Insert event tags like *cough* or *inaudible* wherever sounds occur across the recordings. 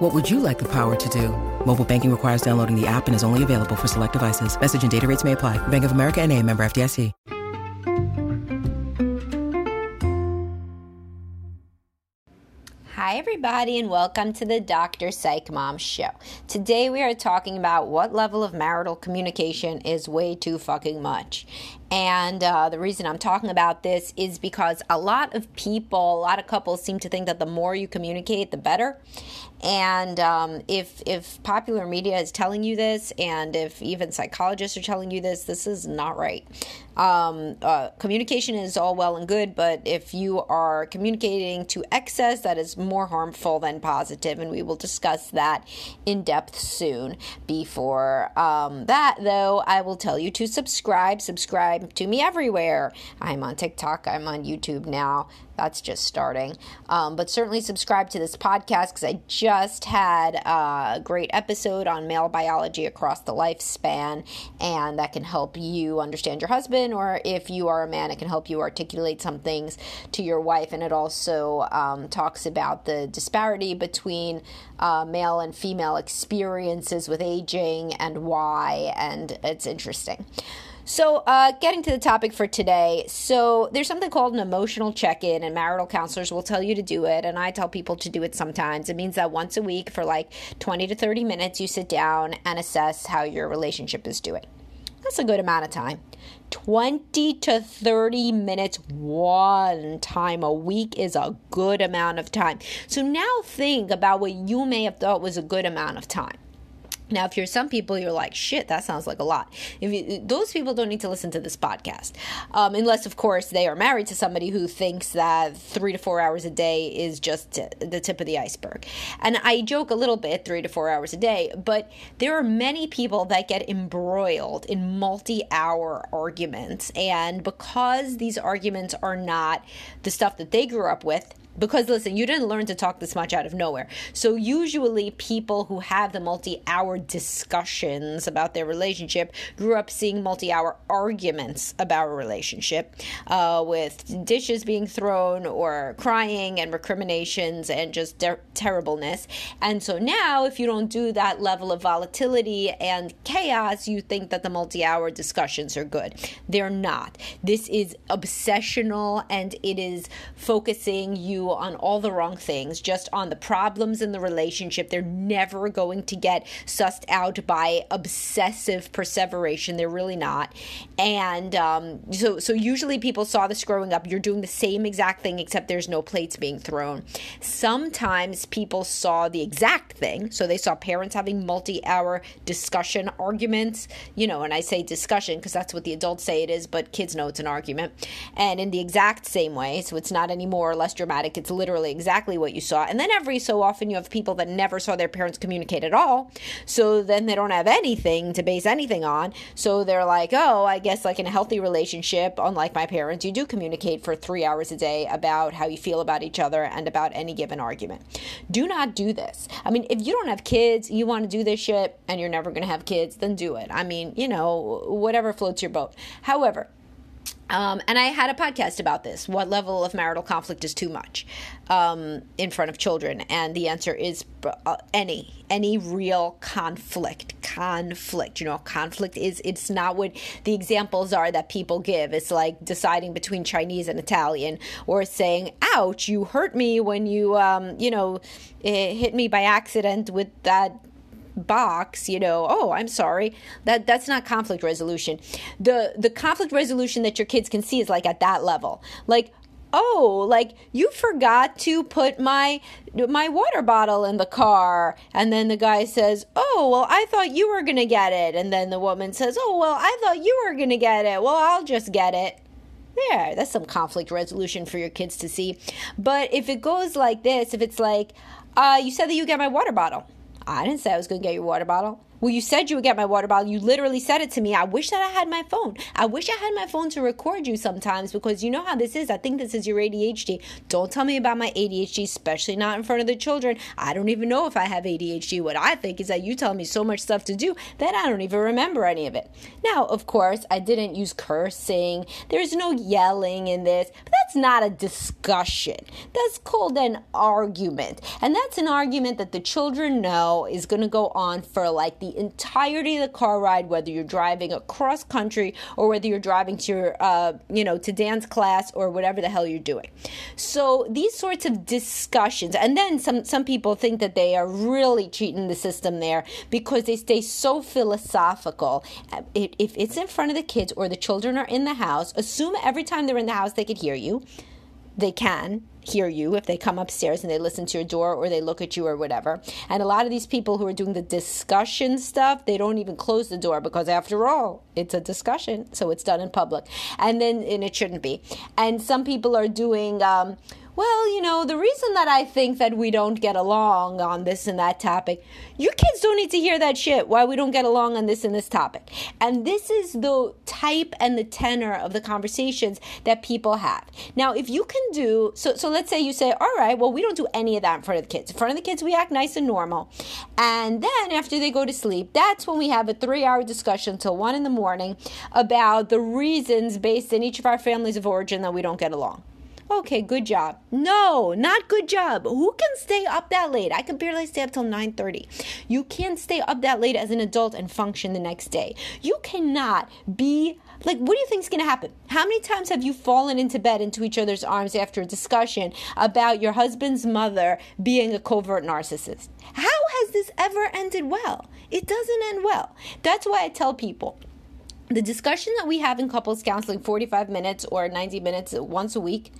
What would you like the power to do? Mobile banking requires downloading the app and is only available for select devices. Message and data rates may apply. Bank of America and a member FDIC. Hi, everybody, and welcome to the Dr. Psych Mom Show. Today, we are talking about what level of marital communication is way too fucking much. And uh, the reason I'm talking about this is because a lot of people, a lot of couples seem to think that the more you communicate, the better. And um, if if popular media is telling you this, and if even psychologists are telling you this, this is not right. Um, uh, communication is all well and good, but if you are communicating to excess, that is more harmful than positive. positive, and we will discuss that in depth soon. Before um, that, though, I will tell you to subscribe. Subscribe to me everywhere. I'm on TikTok. I'm on YouTube now that's just starting. Um, but certainly subscribe to this podcast because I just had a great episode on male biology across the lifespan, and that can help you understand your husband, or if you are a man, it can help you articulate some things to your wife. And it also um, talks about the disparity between uh, male and female experiences with aging and why, and it's interesting. So, uh, getting to the topic for today. So, there's something called an emotional check in, and marital counselors will tell you to do it. And I tell people to do it sometimes. It means that once a week, for like 20 to 30 minutes, you sit down and assess how your relationship is doing. That's a good amount of time. 20 to 30 minutes one time a week is a good amount of time. So, now think about what you may have thought was a good amount of time. Now, if you're some people, you're like, shit, that sounds like a lot. If you, those people don't need to listen to this podcast, um, unless, of course, they are married to somebody who thinks that three to four hours a day is just the tip of the iceberg. And I joke a little bit, three to four hours a day, but there are many people that get embroiled in multi-hour arguments, and because these arguments are not the stuff that they grew up with, because listen, you didn't learn to talk this much out of nowhere. So usually people who have the multi-hour discussions about their relationship grew up seeing multi-hour arguments about a relationship, uh, with dishes being thrown or crying and recriminations and just ter- terribleness. And so now, if you don't do that level of volatility and chaos, you think that the multi-hour discussions are good. They're not. This is obsessional and it is focusing you on all the wrong things, just on the problems in the relationship. They're never going to get sussed out by obsessive perseveration. They're really not. And um, so, so usually people saw this growing up. You're doing the same exact thing, except there's no plates being thrown. Sometimes people saw the exact thing. So they saw parents having multi hour discussion arguments, you know, and I say discussion because that's what the adults say it is, but kids know it's an argument. And in the exact same way, so it's not any more or less dramatic like it's literally exactly what you saw. And then every so often you have people that never saw their parents communicate at all. So then they don't have anything to base anything on. So they're like, oh, I guess like in a healthy relationship, unlike my parents, you do communicate for three hours a day about how you feel about each other and about any given argument. Do not do this. I mean, if you don't have kids, you want to do this shit, and you're never going to have kids, then do it. I mean, you know, whatever floats your boat. However, um, and I had a podcast about this. What level of marital conflict is too much um, in front of children? And the answer is uh, any, any real conflict. Conflict. You know, conflict is, it's not what the examples are that people give. It's like deciding between Chinese and Italian or saying, ouch, you hurt me when you, um, you know, hit me by accident with that box you know oh i'm sorry. That that's not conflict resolution. The the conflict resolution that your kids can see is like at that level. Like oh like you forgot to put my my water bottle in the car. And then the guy says oh well i thought you were gonna get it. And then the woman says oh well i thought you were gonna get it. Well i'll just get it. There that's some conflict resolution for your kids to see. But if it goes like this if it's like uh, you said that you get my water bottle I didn't say I was going to get your water bottle. Well, you said you would get my water bottle. You literally said it to me. I wish that I had my phone. I wish I had my phone to record you sometimes because you know how this is. I think this is your ADHD. Don't tell me about my ADHD, especially not in front of the children. I don't even know if I have ADHD. What I think is that you tell me so much stuff to do that I don't even remember any of it. Now, of course, I didn't use cursing. There's no yelling in this, but that's not a discussion. That's called an argument. And that's an argument that the children know is going to go on for like the entirety of the car ride, whether you're driving across country or whether you're driving to your, uh, you know, to dance class or whatever the hell you're doing. So these sorts of discussions, and then some some people think that they are really cheating the system there because they stay so philosophical. If it's in front of the kids or the children are in the house, assume every time they're in the house they could hear you. They can hear you if they come upstairs and they listen to your door or they look at you or whatever. And a lot of these people who are doing the discussion stuff, they don't even close the door because after all, it's a discussion, so it's done in public. And then and it shouldn't be. And some people are doing um, well, you know, the reason that I think that we don't get along on this and that topic, your kids don't need to hear that shit why we don't get along on this and this topic. And this is the type and the tenor of the conversations that people have. Now, if you can do so so let's say you say, "All right, well, we don't do any of that in front of the kids. In front of the kids, we act nice and normal." And then after they go to sleep, that's when we have a 3-hour discussion till 1 in the morning about the reasons based in each of our families of origin that we don't get along. Okay, good job. No, not good job. Who can stay up that late? I can barely stay up till 9:30. You can't stay up that late as an adult and function the next day. You cannot be like what do you think is going to happen? How many times have you fallen into bed into each other's arms after a discussion about your husband's mother being a covert narcissist? How has this ever ended well? It doesn't end well. That's why I tell people the discussion that we have in couples counseling 45 minutes or 90 minutes once a week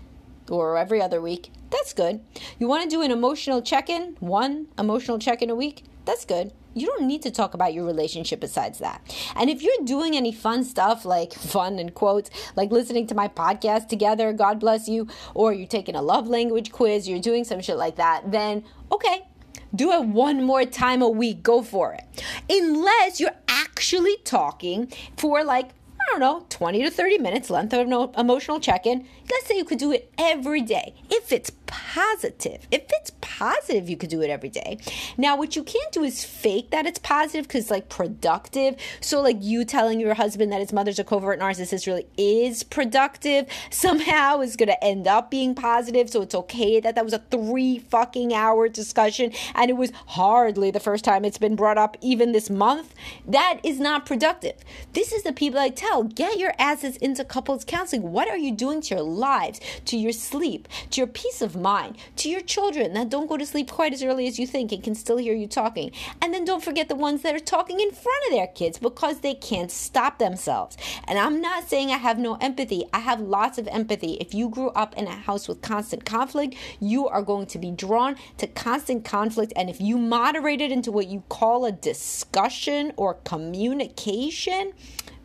or every other week, that's good. You want to do an emotional check in, one emotional check in a week, that's good. You don't need to talk about your relationship besides that. And if you're doing any fun stuff, like fun and quotes, like listening to my podcast together, God bless you, or you're taking a love language quiz, you're doing some shit like that, then okay, do it one more time a week. Go for it. Unless you're actually talking for like don't know, 20 to 30 minutes length of an emotional check in. Let's say you could do it every day. If it's positive, if it's positive, you could do it every day. Now, what you can't do is fake that it's positive because, like, productive. So, like, you telling your husband that his mother's a covert narcissist really is productive *laughs* somehow is going to end up being positive. So, it's okay that that was a three fucking hour discussion and it was hardly the first time it's been brought up even this month. That is not productive. This is the people I tell get your asses into couples counseling. What are you doing to your lives, to your sleep, to your peace of mind, to your children that don't go to sleep quite as early as you think and can still hear you talking? And then don't forget the ones that are talking in front of their kids because they can't stop themselves. And I'm not saying I have no empathy, I have lots of empathy. If you grew up in a house with constant conflict, you are going to be drawn to constant conflict. And if you moderate it into what you call a discussion or communication,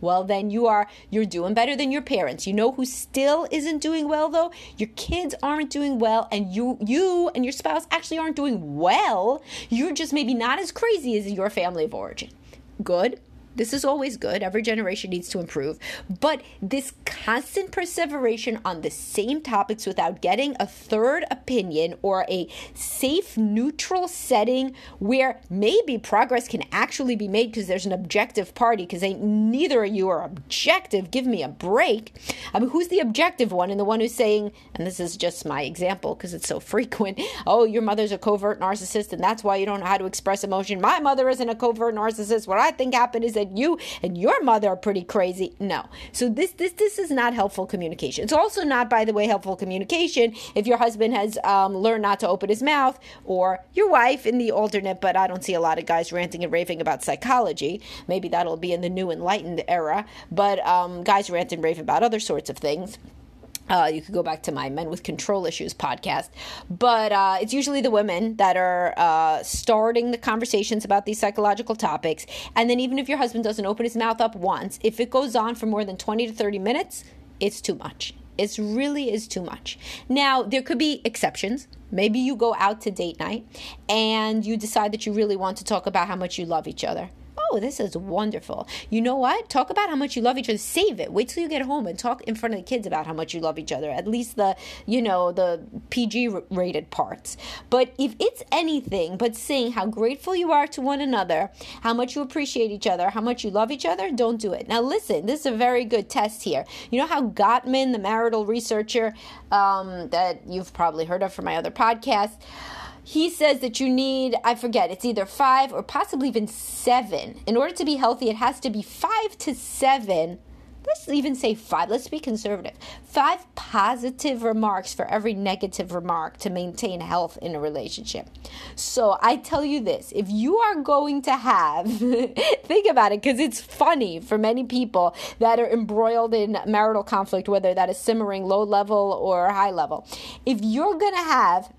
well then you are you're doing better than your parents. You know who still isn't doing well though? Your kids aren't doing well and you you and your spouse actually aren't doing well. You're just maybe not as crazy as your family of origin. Good this is always good. Every generation needs to improve. But this constant perseveration on the same topics without getting a third opinion or a safe, neutral setting where maybe progress can actually be made because there's an objective party, because neither of you are objective. Give me a break. I mean, who's the objective one? And the one who's saying, and this is just my example because it's so *laughs* frequent, oh, your mother's a covert narcissist and that's why you don't know how to express emotion. My mother isn't a covert narcissist. What I think happened is that that you and your mother are pretty crazy. No. So this this this is not helpful communication. It's also not, by the way, helpful communication if your husband has um, learned not to open his mouth or your wife in the alternate. But I don't see a lot of guys ranting and raving about psychology. Maybe that'll be in the new enlightened era. But um, guys rant and rave about other sorts of things. Uh, you could go back to my Men with Control Issues podcast. But uh, it's usually the women that are uh, starting the conversations about these psychological topics. And then, even if your husband doesn't open his mouth up once, if it goes on for more than 20 to 30 minutes, it's too much. It really is too much. Now, there could be exceptions. Maybe you go out to date night and you decide that you really want to talk about how much you love each other oh, this is wonderful. You know what? Talk about how much you love each other. Save it. Wait till you get home and talk in front of the kids about how much you love each other. At least the, you know, the PG rated parts. But if it's anything but saying how grateful you are to one another, how much you appreciate each other, how much you love each other, don't do it. Now, listen, this is a very good test here. You know how Gottman, the marital researcher um, that you've probably heard of from my other podcast, he says that you need, I forget, it's either five or possibly even seven. In order to be healthy, it has to be five to seven. Let's even say five. Let's be conservative. Five positive remarks for every negative remark to maintain health in a relationship. So I tell you this if you are going to have, *laughs* think about it, because it's funny for many people that are embroiled in marital conflict, whether that is simmering low level or high level. If you're going to have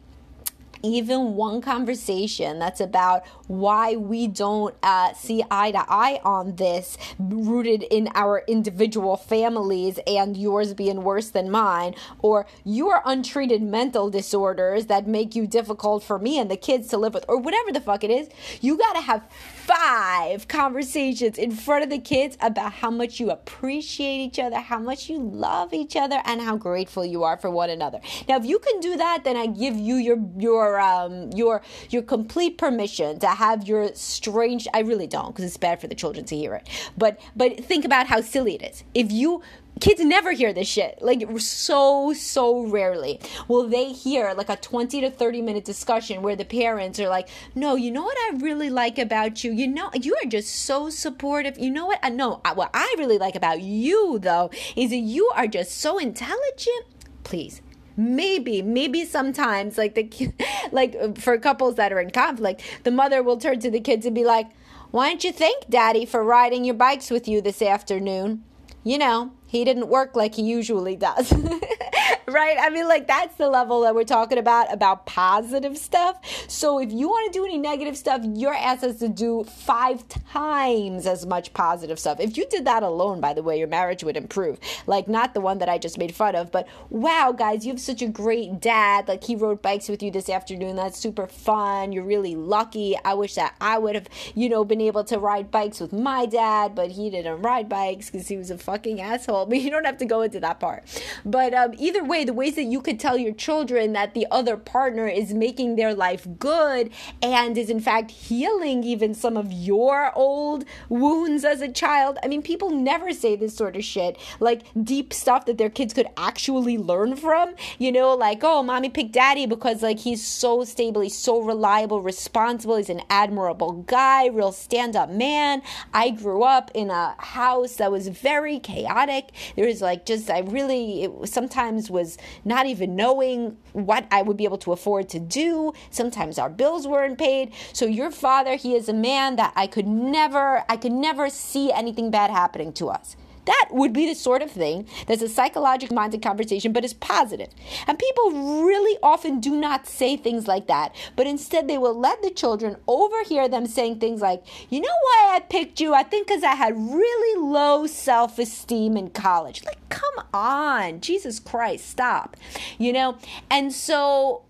even one conversation that's about why we don't uh, see eye to eye on this, rooted in our individual families and yours being worse than mine, or your untreated mental disorders that make you difficult for me and the kids to live with, or whatever the fuck it is, you gotta have five conversations in front of the kids about how much you appreciate each other, how much you love each other, and how grateful you are for one another. Now, if you can do that, then I give you your your um, your your complete permission to have your strange. I really don't because it's bad for the children to hear it. But but think about how silly it is. If you kids never hear this shit like so so rarely will they hear like a 20 to 30 minute discussion where the parents are like no you know what i really like about you you know you are just so supportive you know what i know what i really like about you though is that you are just so intelligent please maybe maybe sometimes like the *laughs* like uh, for couples that are in conflict the mother will turn to the kids and be like why don't you thank daddy for riding your bikes with you this afternoon you know he didn't work like he usually does. *laughs* right? I mean, like, that's the level that we're talking about, about positive stuff. So if you want to do any negative stuff, your ass has to do five times as much positive stuff. If you did that alone, by the way, your marriage would improve. Like, not the one that I just made fun of, but wow, guys, you have such a great dad. Like, he rode bikes with you this afternoon. That's super fun. You're really lucky. I wish that I would have, you know, been able to ride bikes with my dad, but he didn't ride bikes because he was a fucking asshole. *laughs* But you don't have to go into that part. But um, either way, way, the ways that you could tell your children that the other partner is making their life good and is in fact healing even some of your old wounds as a child. I mean, people never say this sort of shit, like deep stuff that their kids could actually learn from. You know, like, oh, mommy picked daddy because like he's so stable, he's so reliable, responsible, he's an admirable guy, real stand up man. I grew up in a house that was very chaotic. There was like just, I really, it sometimes was was not even knowing what I would be able to afford to do. Sometimes our bills weren't paid. So your father, he is a man that I could never, I could never see anything bad happening to us. That would be the sort of thing that's a psychological minded conversation, but is positive. And people really often do not say things like that, but instead they will let the children overhear them saying things like, you know why I picked you? I think because I had really low self esteem in college. Like, come on, Jesus Christ, stop. You know? And so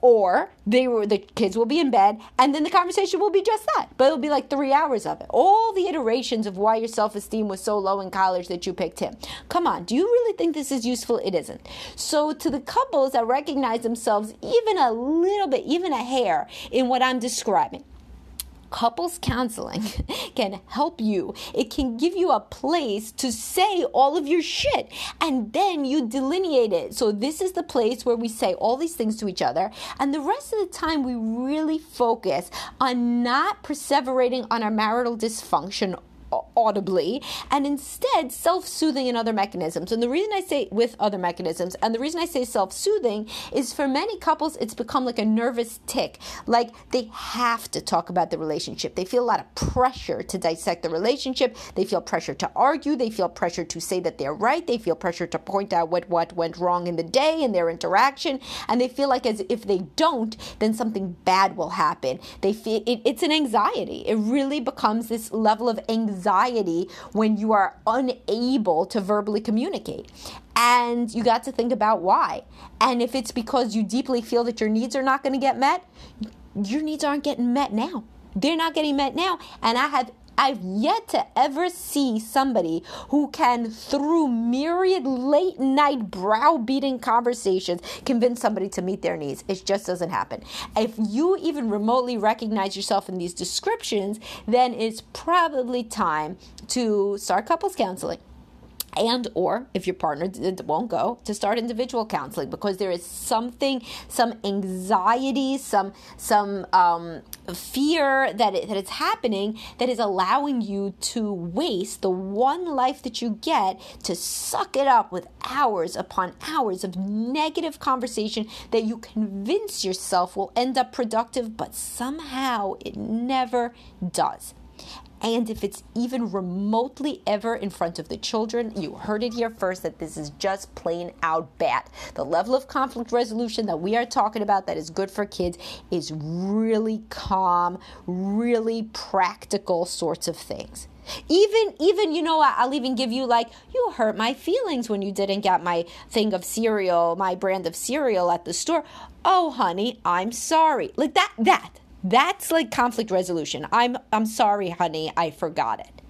or they were the kids will be in bed and then the conversation will be just that. But it'll be like three hours of it. All the iterations of why your self-esteem was so low in college that you picked him. Come on do you really think this is useful? It isn't. So to the couples that recognize themselves even a little bit even a hair in what i'm describing couples counseling *laughs* can help you. It can give you a place to say all of your shit and then you delineate it. So, this is the place where we say all these things to each other, and the rest of the time we really focus on not perseverating on our marital dysfunction audibly and instead self-soothing in other mechanisms. And the reason i say with other mechanisms and the reason i say self-soothing is for many couples it's become like a nervous tic. Like they have to talk about the relationship. They feel a lot of pressure to dissect the relationship. They feel pressure to argue. They feel pressure to say that they're right. They feel pressure to point out what what went wrong in the day in their interaction. And they feel like as if they don't then something bad will happen. They feel it, it's an anxiety. It really becomes this level of anxiety anxiety when you are unable to verbally communicate. And you got to think about why. And if it's because you deeply feel that your needs are not going to get met, your needs aren't getting met now. They're not getting met now. And I have I've yet to ever see somebody who can, through myriad late night browbeating conversations, convince somebody to meet their needs. It just doesn't happen. If you even remotely recognize yourself in these descriptions, then it's probably time to start couples counseling and or if your partner won't go to start individual counseling because there is something some anxiety some some um, fear that, it, that it's happening that is allowing you to waste the one life that you get to suck it up with hours upon hours of negative conversation that you convince yourself will end up productive but somehow it never does and if it's even remotely ever in front of the children, you heard it here first that this is just plain out bad. The level of conflict resolution that we are talking about that is good for kids is really calm, really practical sorts of things. Even, even, you know, I'll even give you like, you hurt my feelings when you didn't get my thing of cereal, my brand of cereal at the store. Oh, honey, I'm sorry. Like that, that, that's like conflict resolution. I'm I'm sorry, honey, I forgot it.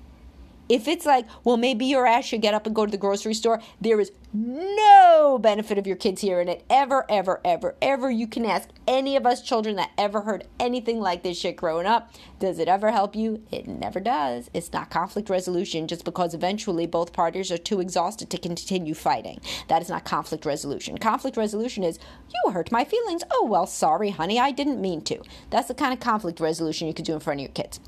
If it's like, well, maybe your ass should get up and go to the grocery store, there is no benefit of your kids hearing it ever, ever, ever, ever. You can ask any of us children that ever heard anything like this shit growing up. Does it ever help you? It never does. It's not conflict resolution just because eventually both parties are too exhausted to continue fighting. That is not conflict resolution. Conflict resolution is, you hurt my feelings. Oh, well, sorry, honey, I didn't mean to. That's the kind of conflict resolution you could do in front of your kids.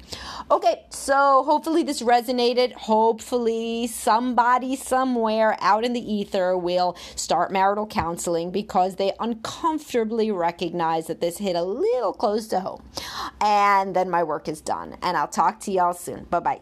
Okay, so hopefully this resonated hopefully somebody somewhere out in the ether will start marital counseling because they uncomfortably recognize that this hit a little close to home. And then my work is done. And I'll talk to y'all soon. Bye bye.